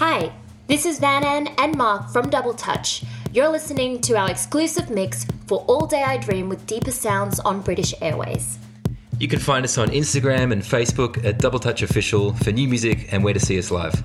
Hi, this is Van Ann and Mark from Double Touch. You're listening to our exclusive mix for All Day I Dream with Deeper Sounds on British Airways. You can find us on Instagram and Facebook at Double Touch Official for new music and where to see us live.